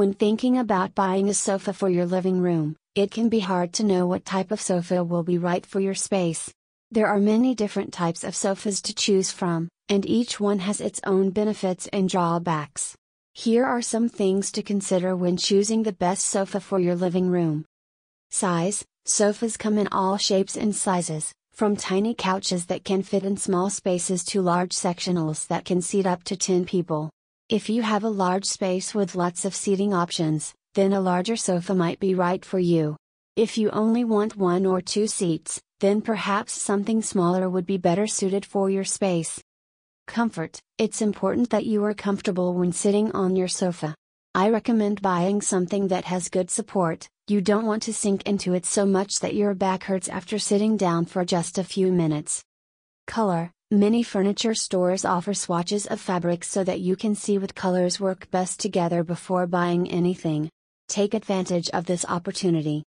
When thinking about buying a sofa for your living room, it can be hard to know what type of sofa will be right for your space. There are many different types of sofas to choose from, and each one has its own benefits and drawbacks. Here are some things to consider when choosing the best sofa for your living room. Size Sofas come in all shapes and sizes, from tiny couches that can fit in small spaces to large sectionals that can seat up to 10 people. If you have a large space with lots of seating options, then a larger sofa might be right for you. If you only want one or two seats, then perhaps something smaller would be better suited for your space. Comfort It's important that you are comfortable when sitting on your sofa. I recommend buying something that has good support, you don't want to sink into it so much that your back hurts after sitting down for just a few minutes. Color Many furniture stores offer swatches of fabrics so that you can see what colors work best together before buying anything. Take advantage of this opportunity.